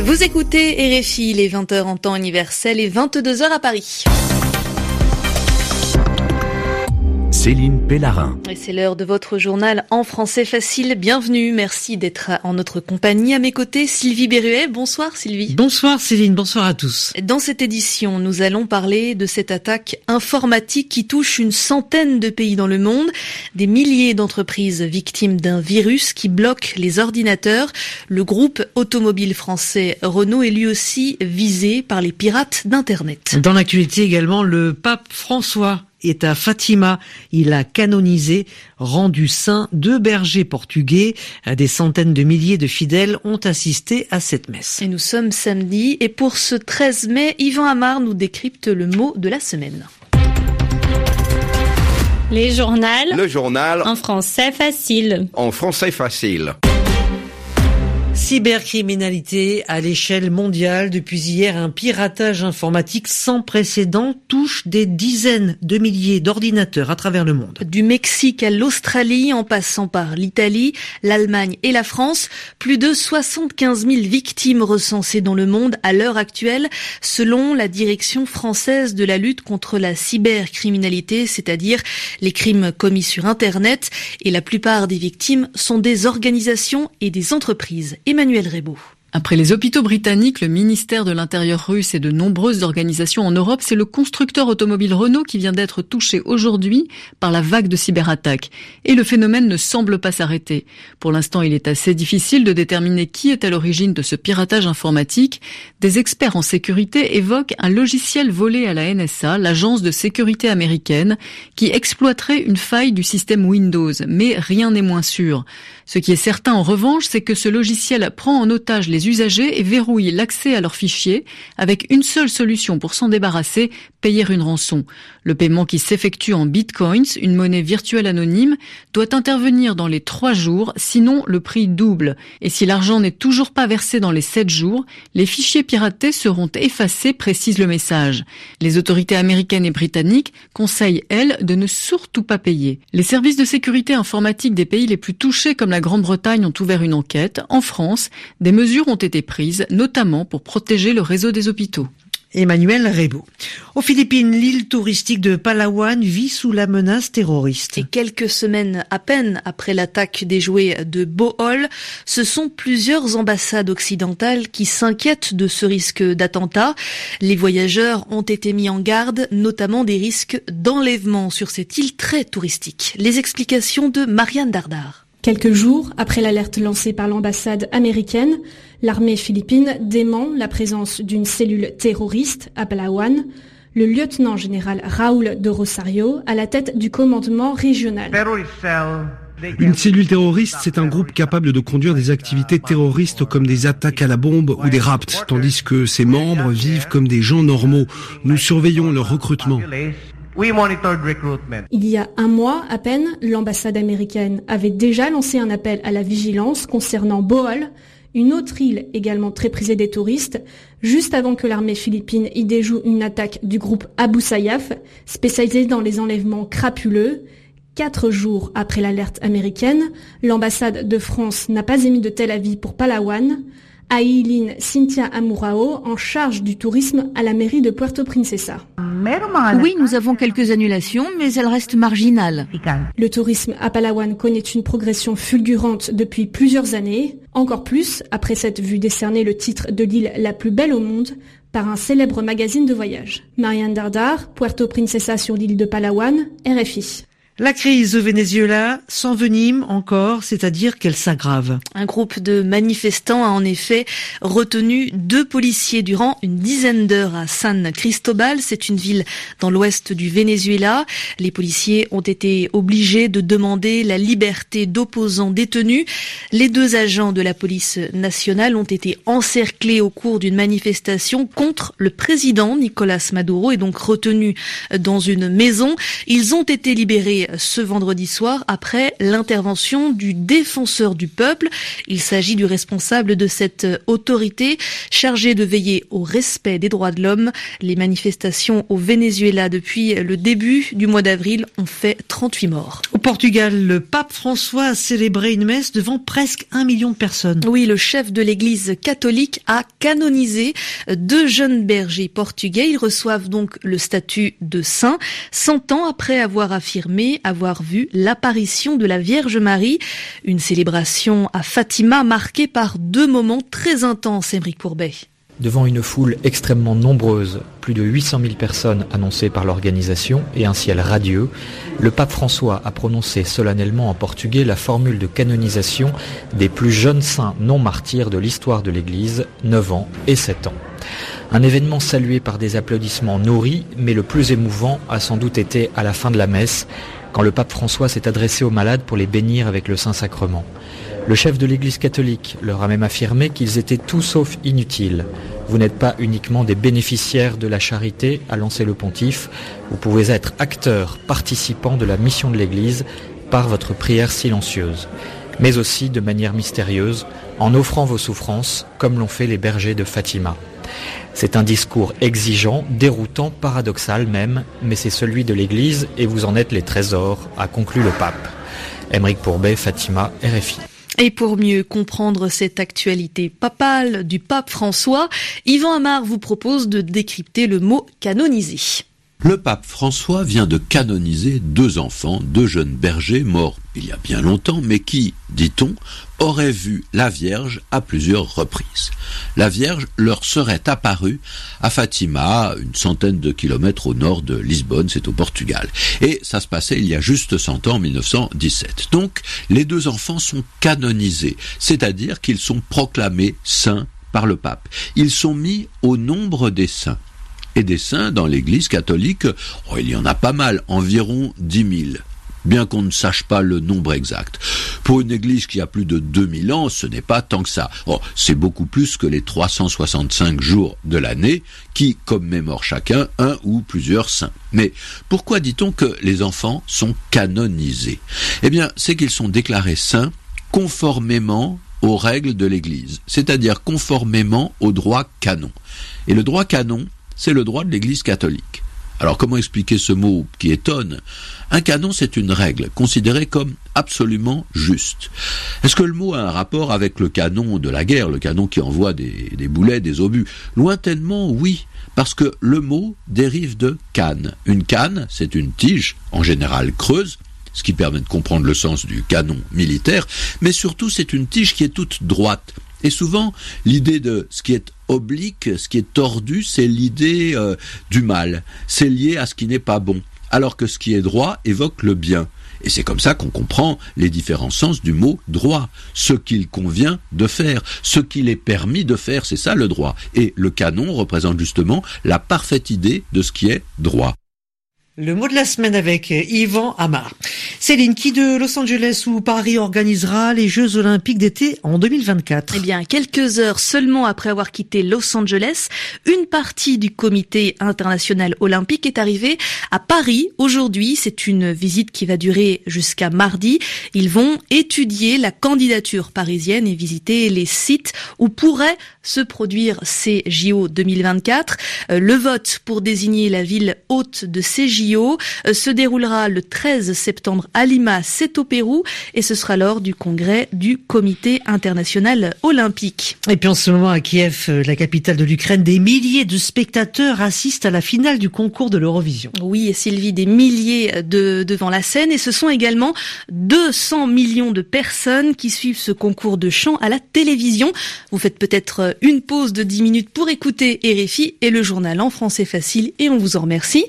Vous écoutez RFI, les 20h en temps universel et 22h à Paris. Céline Pellarin. Et c'est l'heure de votre journal en français facile. Bienvenue. Merci d'être en notre compagnie. À mes côtés, Sylvie Berruet. Bonsoir, Sylvie. Bonsoir, Céline. Bonsoir à tous. Dans cette édition, nous allons parler de cette attaque informatique qui touche une centaine de pays dans le monde. Des milliers d'entreprises victimes d'un virus qui bloque les ordinateurs. Le groupe automobile français Renault est lui aussi visé par les pirates d'Internet. Dans l'actualité également, le pape François est à Fatima. Il a canonisé, rendu saint deux bergers portugais. Des centaines de milliers de fidèles ont assisté à cette messe. Et nous sommes samedi et pour ce 13 mai, Yvan Amar nous décrypte le mot de la semaine. Les journaux. Le journal. En français facile. En français facile. Cybercriminalité à l'échelle mondiale. Depuis hier, un piratage informatique sans précédent touche des dizaines de milliers d'ordinateurs à travers le monde. Du Mexique à l'Australie, en passant par l'Italie, l'Allemagne et la France, plus de 75 000 victimes recensées dans le monde à l'heure actuelle, selon la direction française de la lutte contre la cybercriminalité, c'est-à-dire les crimes commis sur Internet. Et la plupart des victimes sont des organisations et des entreprises. Rebaud. Après les hôpitaux britanniques, le ministère de l'Intérieur russe et de nombreuses organisations en Europe, c'est le constructeur automobile Renault qui vient d'être touché aujourd'hui par la vague de cyberattaques. Et le phénomène ne semble pas s'arrêter. Pour l'instant, il est assez difficile de déterminer qui est à l'origine de ce piratage informatique. Des experts en sécurité évoquent un logiciel volé à la NSA, l'agence de sécurité américaine, qui exploiterait une faille du système Windows. Mais rien n'est moins sûr. Ce qui est certain en revanche, c'est que ce logiciel prend en otage les usagers et verrouille l'accès à leurs fichiers avec une seule solution pour s'en débarrasser, payer une rançon. Le paiement qui s'effectue en bitcoins, une monnaie virtuelle anonyme, doit intervenir dans les trois jours, sinon le prix double. Et si l'argent n'est toujours pas versé dans les sept jours, les fichiers piratés seront effacés, précise le message. Les autorités américaines et britanniques conseillent, elles, de ne surtout pas payer. Les services de sécurité informatique des pays les plus touchés la Grande-Bretagne ont ouvert une enquête. En France, des mesures ont été prises, notamment pour protéger le réseau des hôpitaux. Emmanuel Rebo. Aux Philippines, l'île touristique de Palawan vit sous la menace terroriste. Et quelques semaines à peine après l'attaque des jouets de Bohol, ce sont plusieurs ambassades occidentales qui s'inquiètent de ce risque d'attentat. Les voyageurs ont été mis en garde, notamment des risques d'enlèvement sur cette île très touristique. Les explications de Marianne Dardar. Quelques jours après l'alerte lancée par l'ambassade américaine, l'armée philippine dément la présence d'une cellule terroriste à Palawan. Le lieutenant général Raúl de Rosario à la tête du commandement régional. Une cellule terroriste, c'est un groupe capable de conduire des activités terroristes comme des attaques à la bombe ou des rapts, tandis que ses membres vivent comme des gens normaux. Nous surveillons leur recrutement. Il y a un mois à peine, l'ambassade américaine avait déjà lancé un appel à la vigilance concernant Bohol, une autre île également très prisée des touristes, juste avant que l'armée philippine y déjoue une attaque du groupe Abu Sayyaf, spécialisé dans les enlèvements crapuleux. Quatre jours après l'alerte américaine, l'ambassade de France n'a pas émis de tel avis pour Palawan. Aileen Cynthia Amurao, en charge du tourisme à la mairie de Puerto Princesa. Oui, nous avons quelques annulations, mais elles restent marginales. Le tourisme à Palawan connaît une progression fulgurante depuis plusieurs années, encore plus après s'être vu décerner le titre de l'île la plus belle au monde par un célèbre magazine de voyage. Marianne Dardar, Puerto Princesa sur l'île de Palawan, RFI. La crise au Venezuela s'envenime encore, c'est-à-dire qu'elle s'aggrave. Un groupe de manifestants a en effet retenu deux policiers durant une dizaine d'heures à San Cristobal. C'est une ville dans l'ouest du Venezuela. Les policiers ont été obligés de demander la liberté d'opposants détenus. Les deux agents de la police nationale ont été encerclés au cours d'une manifestation contre le président Nicolas Maduro et donc retenus dans une maison. Ils ont été libérés ce vendredi soir après l'intervention du défenseur du peuple. Il s'agit du responsable de cette autorité chargée de veiller au respect des droits de l'homme. Les manifestations au Venezuela depuis le début du mois d'avril ont fait 38 morts. Au Portugal, le pape François a célébré une messe devant presque un million de personnes. Oui, le chef de l'église catholique a canonisé deux jeunes bergers portugais. Ils reçoivent donc le statut de saint, 100 ans après avoir affirmé avoir vu l'apparition de la Vierge Marie. Une célébration à Fatima marquée par deux moments très intenses, Émeric Pourbet. Devant une foule extrêmement nombreuse, plus de 800 000 personnes annoncées par l'organisation et un ciel radieux, le pape François a prononcé solennellement en portugais la formule de canonisation des plus jeunes saints non martyrs de l'histoire de l'Église, 9 ans et 7 ans. Un événement salué par des applaudissements nourris, mais le plus émouvant a sans doute été à la fin de la messe, quand le pape François s'est adressé aux malades pour les bénir avec le Saint-Sacrement. Le chef de l'Église catholique leur a même affirmé qu'ils étaient tout sauf inutiles. Vous n'êtes pas uniquement des bénéficiaires de la charité, a lancé le pontife, vous pouvez être acteurs, participants de la mission de l'Église par votre prière silencieuse, mais aussi de manière mystérieuse, en offrant vos souffrances, comme l'ont fait les bergers de Fatima. C'est un discours exigeant, déroutant, paradoxal même, mais c'est celui de l'Église et vous en êtes les trésors, a conclu le pape. Émeric Pourbet, Fatima, RFI. Et pour mieux comprendre cette actualité papale du pape François, Yvan Amar vous propose de décrypter le mot canonisé. Le pape François vient de canoniser deux enfants, deux jeunes bergers morts il y a bien longtemps, mais qui, dit-on, auraient vu la Vierge à plusieurs reprises. La Vierge leur serait apparue à Fatima, une centaine de kilomètres au nord de Lisbonne, c'est au Portugal. Et ça se passait il y a juste 100 ans, en 1917. Donc, les deux enfants sont canonisés, c'est-à-dire qu'ils sont proclamés saints par le pape. Ils sont mis au nombre des saints et des saints dans l'Église catholique, oh, il y en a pas mal, environ dix mille bien qu'on ne sache pas le nombre exact. Pour une église qui a plus de 2000 ans, ce n'est pas tant que ça. Oh, c'est beaucoup plus que les 365 jours de l'année qui commémorent chacun un ou plusieurs saints. Mais pourquoi dit-on que les enfants sont canonisés? Eh bien, c'est qu'ils sont déclarés saints conformément aux règles de l'Église, c'est-à-dire conformément au droit canon. Et le droit canon, c'est le droit de l'Église catholique. Alors comment expliquer ce mot qui étonne? Un canon, c'est une règle considérée comme absolument juste. Est-ce que le mot a un rapport avec le canon de la guerre, le canon qui envoie des, boulets, des obus? Lointainement, oui, parce que le mot dérive de canne. Une canne, c'est une tige, en général creuse, ce qui permet de comprendre le sens du canon militaire, mais surtout c'est une tige qui est toute droite. Et souvent, l'idée de ce qui est oblique, ce qui est tordu, c'est l'idée euh, du mal. C'est lié à ce qui n'est pas bon. Alors que ce qui est droit évoque le bien. Et c'est comme ça qu'on comprend les différents sens du mot droit. Ce qu'il convient de faire, ce qu'il est permis de faire, c'est ça le droit. Et le canon représente justement la parfaite idée de ce qui est droit. Le mot de la semaine avec Yvan Amar. Céline, qui de Los Angeles ou Paris organisera les Jeux Olympiques d'été en 2024 Eh bien, quelques heures seulement après avoir quitté Los Angeles, une partie du comité international olympique est arrivée à Paris aujourd'hui. C'est une visite qui va durer jusqu'à mardi. Ils vont étudier la candidature parisienne et visiter les sites où pourraient se produire ces JO 2024. Euh, le vote pour désigner la ville haute de ces JO euh, se déroulera le 13 septembre à Lima, c'est au Pérou, et ce sera lors du congrès du Comité international olympique. Et puis en ce moment à Kiev, euh, la capitale de l'Ukraine, des milliers de spectateurs assistent à la finale du concours de l'Eurovision. Oui, et Sylvie, des milliers de, devant la scène, et ce sont également 200 millions de personnes qui suivent ce concours de chant à la télévision. Vous faites peut-être une pause de 10 minutes pour écouter RFI et le journal en français facile, et on vous en remercie.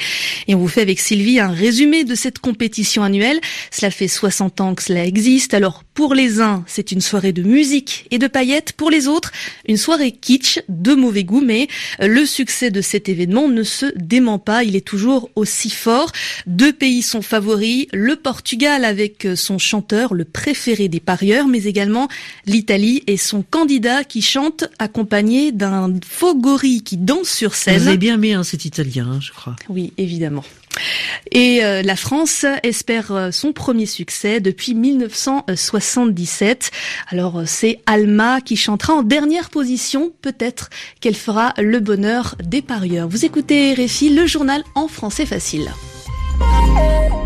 Et on vous fait avec Sylvie un résumé de cette compétition annuelle. Cela fait 60 ans que cela existe. Alors pour les uns, c'est une soirée de musique et de paillettes. Pour les autres, une soirée kitsch de mauvais goût. Mais le succès de cet événement ne se dément pas. Il est toujours aussi fort. Deux pays sont favoris. Le Portugal avec son chanteur, le préféré des parieurs, mais également l'Italie et son candidat qui chante accompagné d'un faux gorille qui danse sur scène. Vous avez bien aimé hein, cet Italien, hein, je crois. Oui, évidemment. Et euh, la France espère euh, son premier succès depuis 1977. Alors euh, c'est Alma qui chantera en dernière position. Peut-être qu'elle fera le bonheur des parieurs. Vous écoutez Réfi, le journal en français facile.